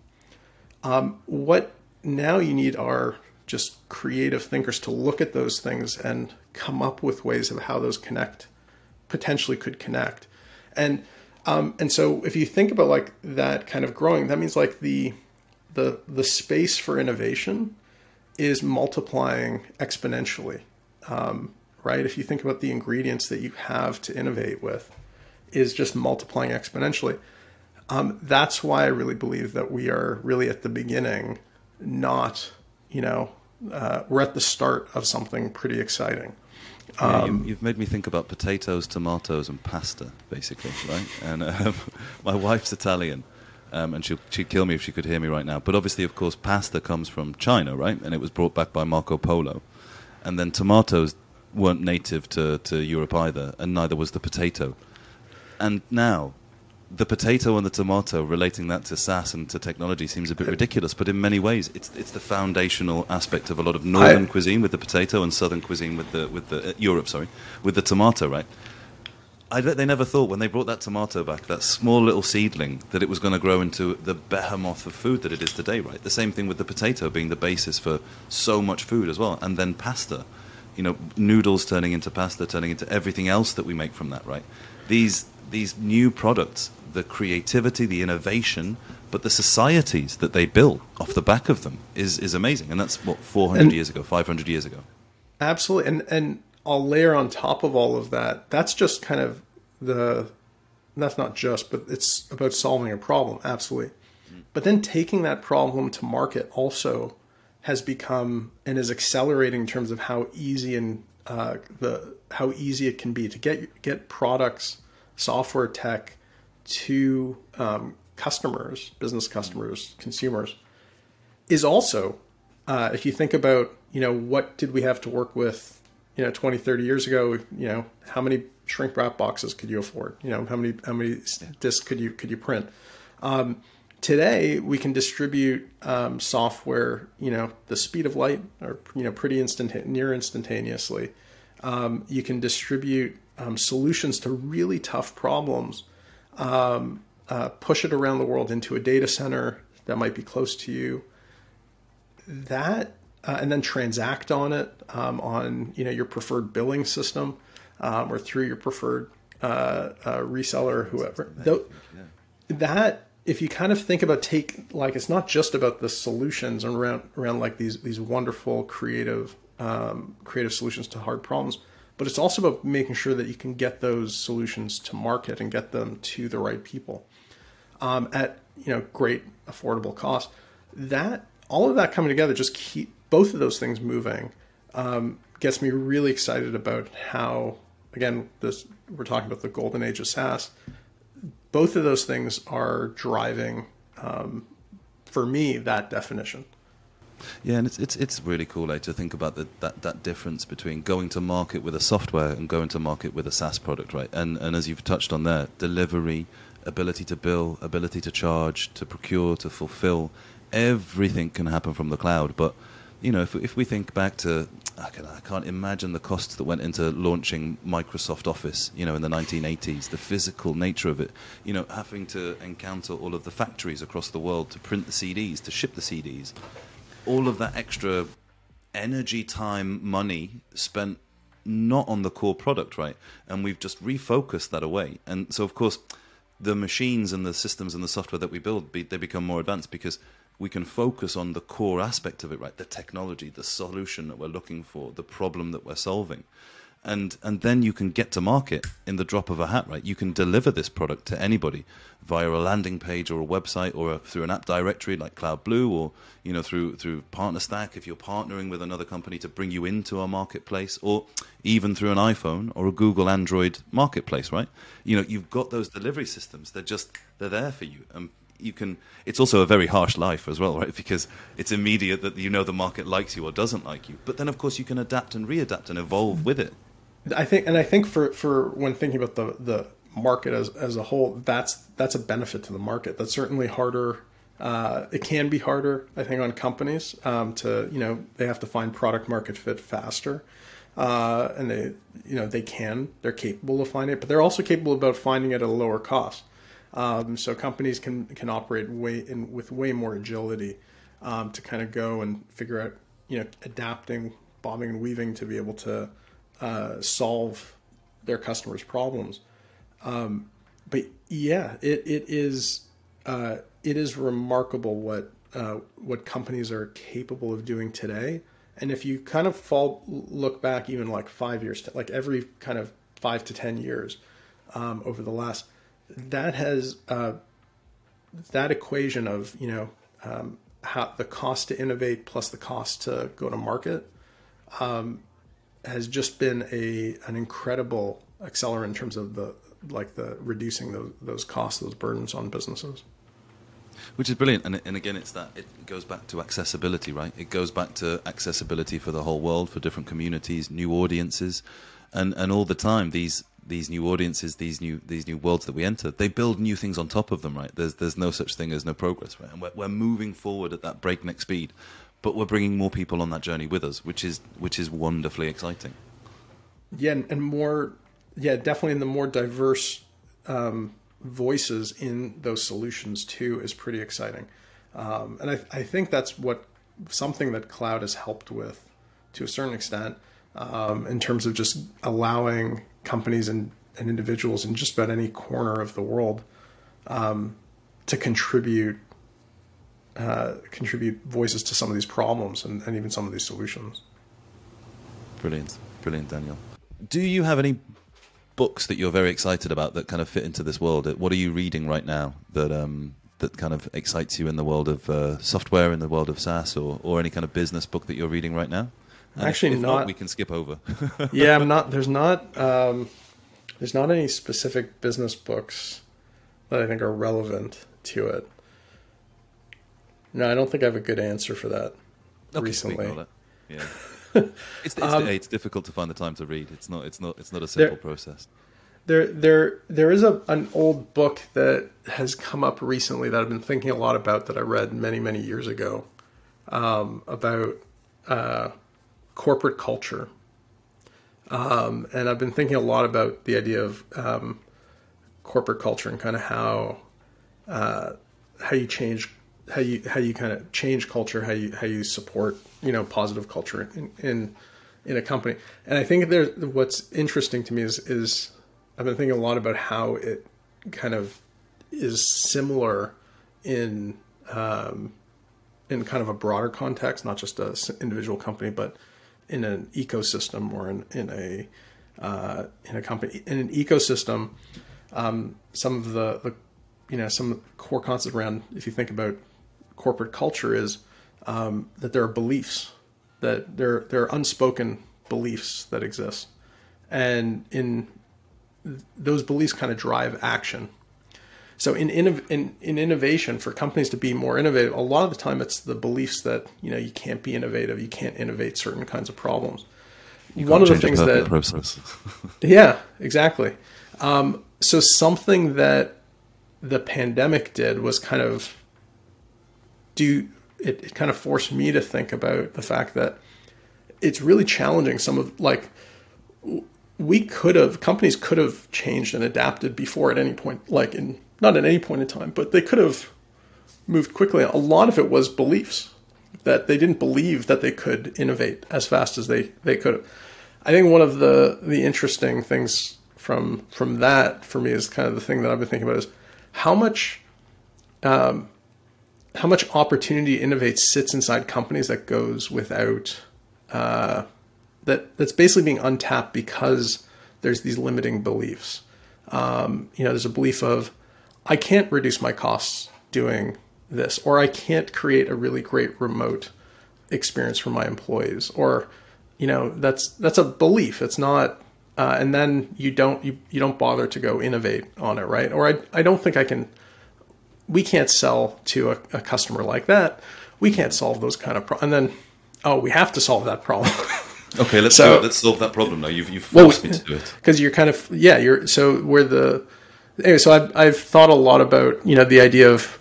Um, what now you need are just creative thinkers to look at those things and come up with ways of how those connect potentially could connect. And um, and so if you think about like that kind of growing that means like the the the space for innovation is multiplying exponentially. Um, right? If you think about the ingredients that you have to innovate with, is just multiplying exponentially. Um, that's why I really believe that we are really at the beginning, not you know uh, we're at the start of something pretty exciting. Yeah, um, you, have made me think about potatoes, tomatoes, and pasta, basically, right? And um, my wife's Italian, um, and she'll, she'd kill me if she could hear me right now. But obviously, of course, pasta comes from China, right? And it was brought back by Marco Polo. And then tomatoes weren't native to, to Europe either, and neither was the potato. And now, the potato and the tomato, relating that to SaaS and to technology, seems a bit ridiculous. But in many ways, it's it's the foundational aspect of a lot of northern I, cuisine with the potato and southern cuisine with the with the uh, Europe, sorry, with the tomato, right? I bet they never thought when they brought that tomato back, that small little seedling, that it was going to grow into the behemoth of food that it is today, right? The same thing with the potato being the basis for so much food as well. And then pasta, you know, noodles turning into pasta, turning into everything else that we make from that, right? These, these new products, the creativity, the innovation, but the societies that they built off the back of them is, is amazing. And that's what, 400 and, years ago, 500 years ago. Absolutely, and and I'll layer on top of all of that. That's just kind of the. That's not just, but it's about solving a problem. Absolutely, but then taking that problem to market also has become and is accelerating in terms of how easy and uh, the how easy it can be to get get products, software tech to um, customers, business customers, consumers, is also uh, if you think about you know what did we have to work with you know 20 30 years ago you know how many shrink wrap boxes could you afford? You know how many how many discs could you could you print? Um, today we can distribute um, software you know the speed of light or you know pretty instant near instantaneously. Um, you can distribute um, solutions to really tough problems. Um, uh, push it around the world into a data center that might be close to you. That uh, and then transact on it um, on you know your preferred billing system um, or through your preferred uh, uh reseller or whoever Though, that if you kind of think about take like it's not just about the solutions around around like these these wonderful creative um, creative solutions to hard problems, but it's also about making sure that you can get those solutions to market and get them to the right people um, at you know great affordable cost. That all of that coming together just keep both of those things moving um, gets me really excited about how again this we're talking about the golden age of SaaS both of those things are driving um, for me that definition. Yeah, and it's it's it's really cool like, to think about the, that that difference between going to market with a software and going to market with a SaaS product, right? And and as you've touched on there, delivery, ability to bill, ability to charge, to procure, to fulfill, everything can happen from the cloud. But you know, if if we think back to I, can, can't imagine the costs that went into launching Microsoft Office, you know, in the 1980s, the physical nature of it, you know, having to encounter all of the factories across the world to print the CDs, to ship the CDs, all of that extra energy, time, money spent not on the core product, right? And we've just refocused that away. And so, of course, the machines and the systems and the software that we build, they become more advanced because we can focus on the core aspect of it, right? The technology, the solution that we're looking for, the problem that we're solving. And and then you can get to market in the drop of a hat, right? You can deliver this product to anybody via a landing page or a website or a, through an app directory like CloudBlue or you know through through PartnerStack if you're partnering with another company to bring you into our marketplace or even through an iPhone or a Google Android marketplace, right? You know, you've got those delivery systems. They're just they're there for you. And you can it's also a very harsh life as well right? Because it's immediate that you know the market likes you or doesn't like you. But then of course you can adapt and readapt and evolve with it. I think and i think for for when thinking about the the market as as a whole that's that's a benefit to the market. That's certainly harder uh, it can be harder i think on companies um, to you know they have to find product market fit faster uh, and they you know they can they're capable of finding it but they're also capable about finding it at a lower cost um, so companies can can operate way in, with way more agility um, to kind of go and figure out, you know, adapting, bobbing and weaving to be able to uh, solve their customers' problems. Um, but yeah, it it is uh, it is remarkable what uh, what companies are capable of doing today. And if you kind of fall look back even like five years, like every kind of five to ten years um, over the last that has uh, that equation of you know um, how the cost to innovate plus the cost to go to market um, has just been a an incredible accelerant in terms of the like the reducing those those costs, those burdens on businesses. Which is brilliant, and, and again, it's that it goes back to accessibility, right? It goes back to accessibility for the whole world, for different communities, new audiences, and and all the time these these new audiences, these new these new worlds that we enter, they build new things on top of them, right? There's there's no such thing as no progress, right? And we're, we're moving forward at that breakneck speed, but we're bringing more people on that journey with us, which is which is wonderfully exciting. Yeah, and, more, yeah, definitely in the more diverse um, voices in those solutions too is pretty exciting, um, and I, I think that's what something that cloud has helped with to a certain extent um, in terms of just allowing companies and, and individuals in just about any corner of the world um, to contribute uh, contribute voices to some of these problems and, and even some of these solutions. Brilliant, brilliant, Daniel. Do you have any books that you're very excited about that kind of fit into this world? What are you reading right now that um, that kind of excites you in the world of uh, software, in the world of SaaS, or, or any kind of business book that you're reading right now? And Actually, if, if not. We can skip over. yeah, I'm not. There's not. Um, there's not any specific business books that I think are relevant to it. No, I don't think I have a good answer for that. Okay, recently, that. yeah. it's, it's, um, it's, difficult to find the time to read. It's not. It's not. It's not a simple there, process. There, there, there is a an old book that has come up recently that I've been thinking a lot about that I read many, many years ago um, about uh, corporate culture, um, and I've been thinking a lot about the idea of um, corporate culture and kind of how uh, how you change how you how you kind of change culture, how you how you support you know positive culture in in, in a company. And I think there's what's interesting to me is is I've been thinking a lot about how it kind of is similar in um, in kind of a broader context, not just a individual company, but in an ecosystem or in, in a uh, in a company in an ecosystem. Um, some of the, the you know some core concepts around if you think about corporate culture is um, that there are beliefs that there there are unspoken beliefs that exist, and in those beliefs kind of drive action. So in, in in innovation, for companies to be more innovative, a lot of the time it's the beliefs that you know you can't be innovative, you can't innovate certain kinds of problems. You One of the things that process. yeah, exactly. Um, so something that the pandemic did was kind of do it, it kind of forced me to think about the fact that it's really challenging some of like we could have companies could have changed and adapted before at any point like in not at any point in time but they could have moved quickly a lot of it was beliefs that they didn't believe that they could innovate as fast as they they could have i think one of the the interesting things from from that for me is kind of the thing that i've been thinking about is how much um, how much opportunity innovate sits inside companies that goes without uh, that that's basically being untapped because there's these limiting beliefs. Um, you know, there's a belief of I can't reduce my costs doing this, or I can't create a really great remote experience for my employees, or you know, that's that's a belief. It's not. Uh, and then you don't you, you don't bother to go innovate on it, right? Or I I don't think I can we can't sell to a, a customer like that. We can't solve those kind of problems. And then, oh, we have to solve that problem. okay, let's so, let's solve that problem now. You've you've forced well, me to do it because you're kind of yeah. You're so we're the anyway. So I've I've thought a lot about you know the idea of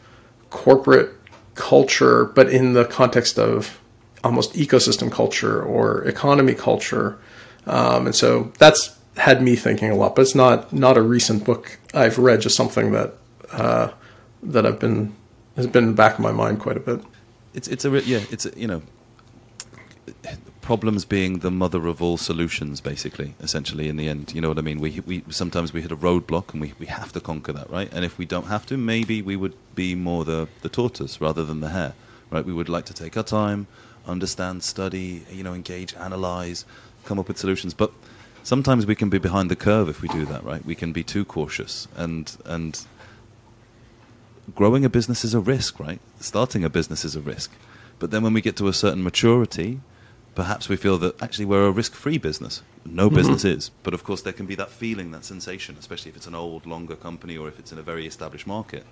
corporate culture, but in the context of almost ecosystem culture or economy culture, um, and so that's had me thinking a lot. But it's not not a recent book I've read, just something that. Uh, that I've been has been back in my mind quite a bit. It's it's a yeah it's a, you know problems being the mother of all solutions basically essentially in the end. You know what i mean? We we sometimes we hit a roadblock and we, we have to conquer that right? And if we don't have to maybe we would be more the the tortoise rather than the hare right? We would like to take our time understand study you know engage analyze come up with solutions. But sometimes we can be behind the curve if we do that right? We can be too cautious. And and growing a business is a risk, right? Starting a business is a risk. But then when we get to a certain maturity, perhaps we feel that actually we're a risk free business. No mm-hmm. business is. But of course, there can be that feeling, that sensation, especially if it's an old, longer company or if it's in a very established market.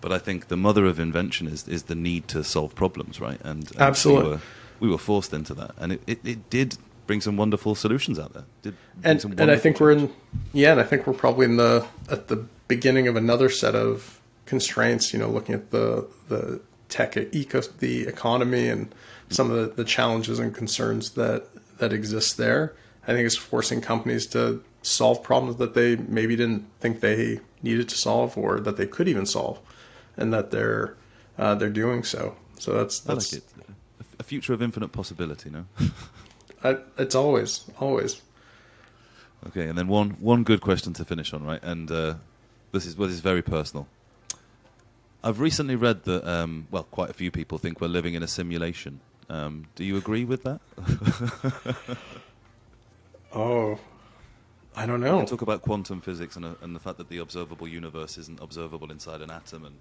But I think the mother of invention is, is the need to solve problems, right? And, and absolutely, we were, we were, forced into that, and it, it, it did bring some wonderful solutions out there. Did and and I think we're in yeah, and I think we're probably in the at the beginning of another set of constraints, you know, looking at the the tech eco the economy and some of the, the challenges and concerns that that exist there. I think it's forcing companies to solve problems that they maybe didn't think they needed to solve or that they could even solve, and that they're uh, they're doing so. So that's that's like a future of infinite possibility. No, I, it's always always. Okay, and then one one good question to finish on, right? And uh, this is well, this is very personal. I've recently read that, um, well, quite a few people think we're living in a simulation. Um, do you agree with that? Oh, I don't know. talk about quantum physics and, uh, and the fact that the observable universe isn't observable inside an atom, and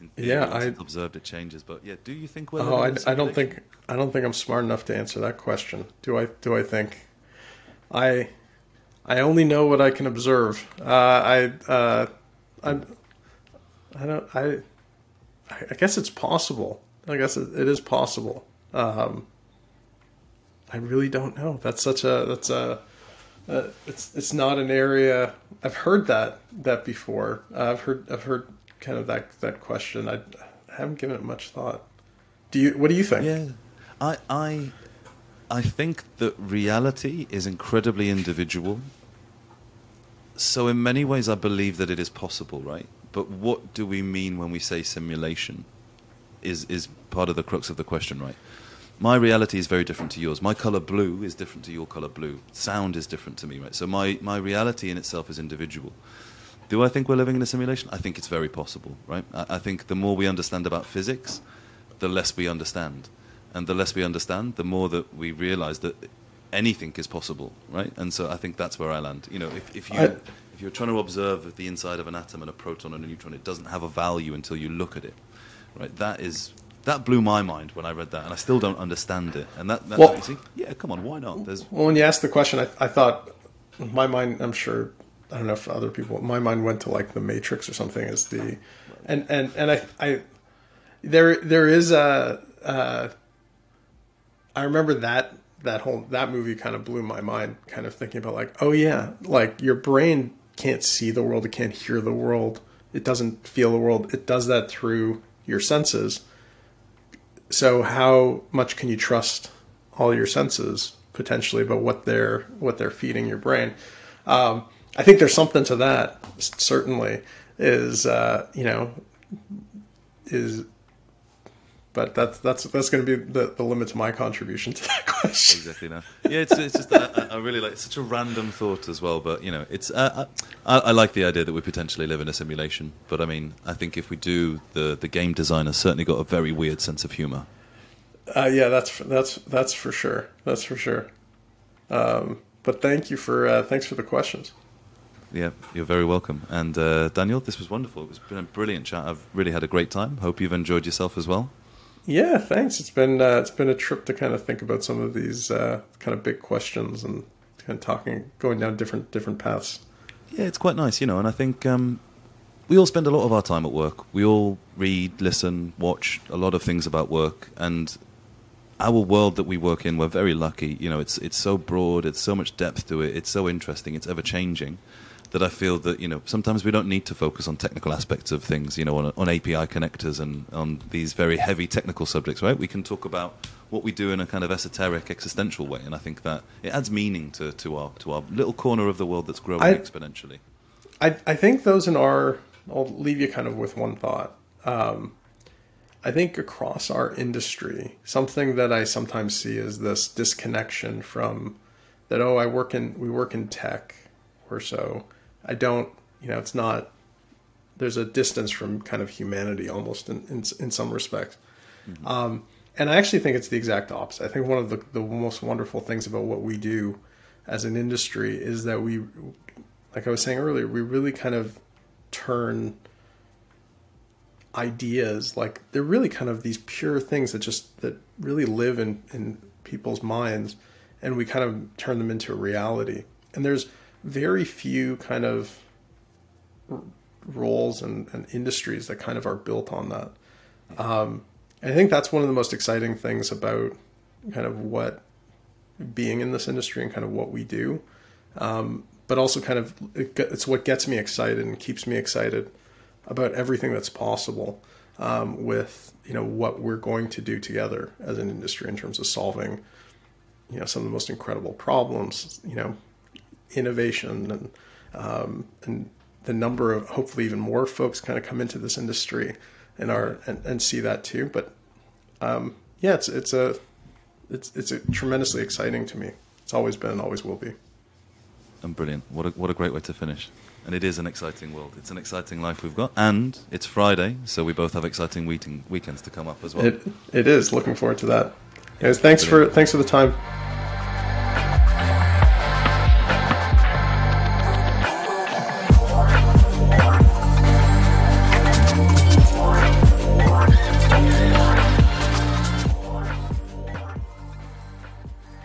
in theory, Yeah, I- observed, it changes. But yeah, do you think we're Oh, I, living in a I don't think I don't think I'm smart enough to answer that question. Do I? Do I think? I I only know what I can observe. Uh, I uh, I I don't I I guess it's possible. I guess it, it is possible. Um, I really don't know. That's such a that's a uh, it's it's not an area I've heard that that before. Uh, I've heard I've heard kind of that that question. I, I haven't given it much thought. Do you? What do you think? Yeah, I, I, I think that reality is incredibly individual. So in many ways, I believe that it is possible, right? But what do we mean when we say simulation? Is is part of the crux of the question, right? My reality is very different to yours. My color blue is different to your color blue. Sound is different to me, right? So my, my reality in itself is individual. Do I think we're living in a simulation? I think it's very possible, right? I, I think the more we understand about physics, the less we understand. And the less we understand, the more that we realize that anything is possible, right? And so I think that's where I land. You know, if, if you I- if you're trying to observe the inside of an atom and a proton and a neutron, it doesn't have a value until you look at it, right? That is that blew my mind when I read that, and I still don't understand it. And that, that Well- see, yeah, come on, why not? There's Well, when you asked the question, I, I thought my mind. I'm sure. I don't know if other people. My mind went to like the Matrix or something as the, and and and I I there there is a. Uh, I remember that that whole that movie kind of blew my mind. Kind of thinking about like, oh yeah, like your brain can't see the world, it can't hear the world, it doesn't feel the world. It does that through your senses. So how much can you trust all your senses potentially but what they're what they're feeding your brain? Um, I think there's something to that. Certainly, is uh, you know is, but that's that's that's going to be the, the limit to my contribution to that question. exactly. Yeah, it's, it's just I, I really like it's such a random thought as well. But you know, it's uh, I, I like the idea that we potentially live in a simulation. But I mean, I think if we do, the the game designer certainly got a very weird sense of humor. Uh, yeah, that's that's that's for sure. That's for sure. Um, but thank you for uh, thanks for the questions. Yeah, you're very welcome. And uh, Daniel, this was wonderful. It's been a brilliant chat. I've really had a great time. Hope you've enjoyed yourself as well. Yeah, thanks. It's been uh, it's been a trip to kind of think about some of these uh, kind of big questions and kind of talking, going down different different paths. Yeah, it's quite nice, you know. And I think um, we all spend a lot of our time at work. We all read, listen, watch a lot of things about work, and our world that we work in, we're very lucky. You know, it's it's so broad, it's so much depth to it, it's so interesting, it's ever changing. That I feel that you know sometimes we don't need to focus on technical aspects of things, you know, on, on API connectors and on these very heavy technical subjects, right? We can talk about what we do in a kind of esoteric, existential way, and I think that it adds meaning to, to our to our little corner of the world that's growing I- exponentially. I I think those in our I'll leave you kind of with one thought. Um, I think across our industry, something that I sometimes see is this disconnection from that. Oh, I work in we work in tech or so. I don't. You know, it's not. There's a distance from kind of humanity almost in in, in some respects. Um, and I actually think it's the exact opposite. I think one of the, the most wonderful things about what we do as an industry is that we, like I was saying earlier, we really kind of turn ideas like they're really kind of these pure things that just that really live in in people's minds and we kind of turn them into reality and there's very few kind of r- roles and, and industries that kind of are built on that. Um, i think that's one of the most exciting things about kind of what being in this industry and kind of what we do. Um, but also kind of it, it's what gets me excited and keeps me excited about everything that's possible um, with you know what we're going to do together as an industry in terms of solving you know some of the most incredible problems you know innovation and um, and the number of hopefully even more folks kind of come into this industry and are and, and see that too but um, yeah it's it's a it's it's a tremendously exciting to me it's always been and always will be And brilliant. What a, what a great way to finish. And it is an exciting world. It's an exciting life we've got. And it's Friday, so we both have exciting weeting, weekends to come up as well. It it is. Looking forward to that. Guys, thanks for thanks for the time.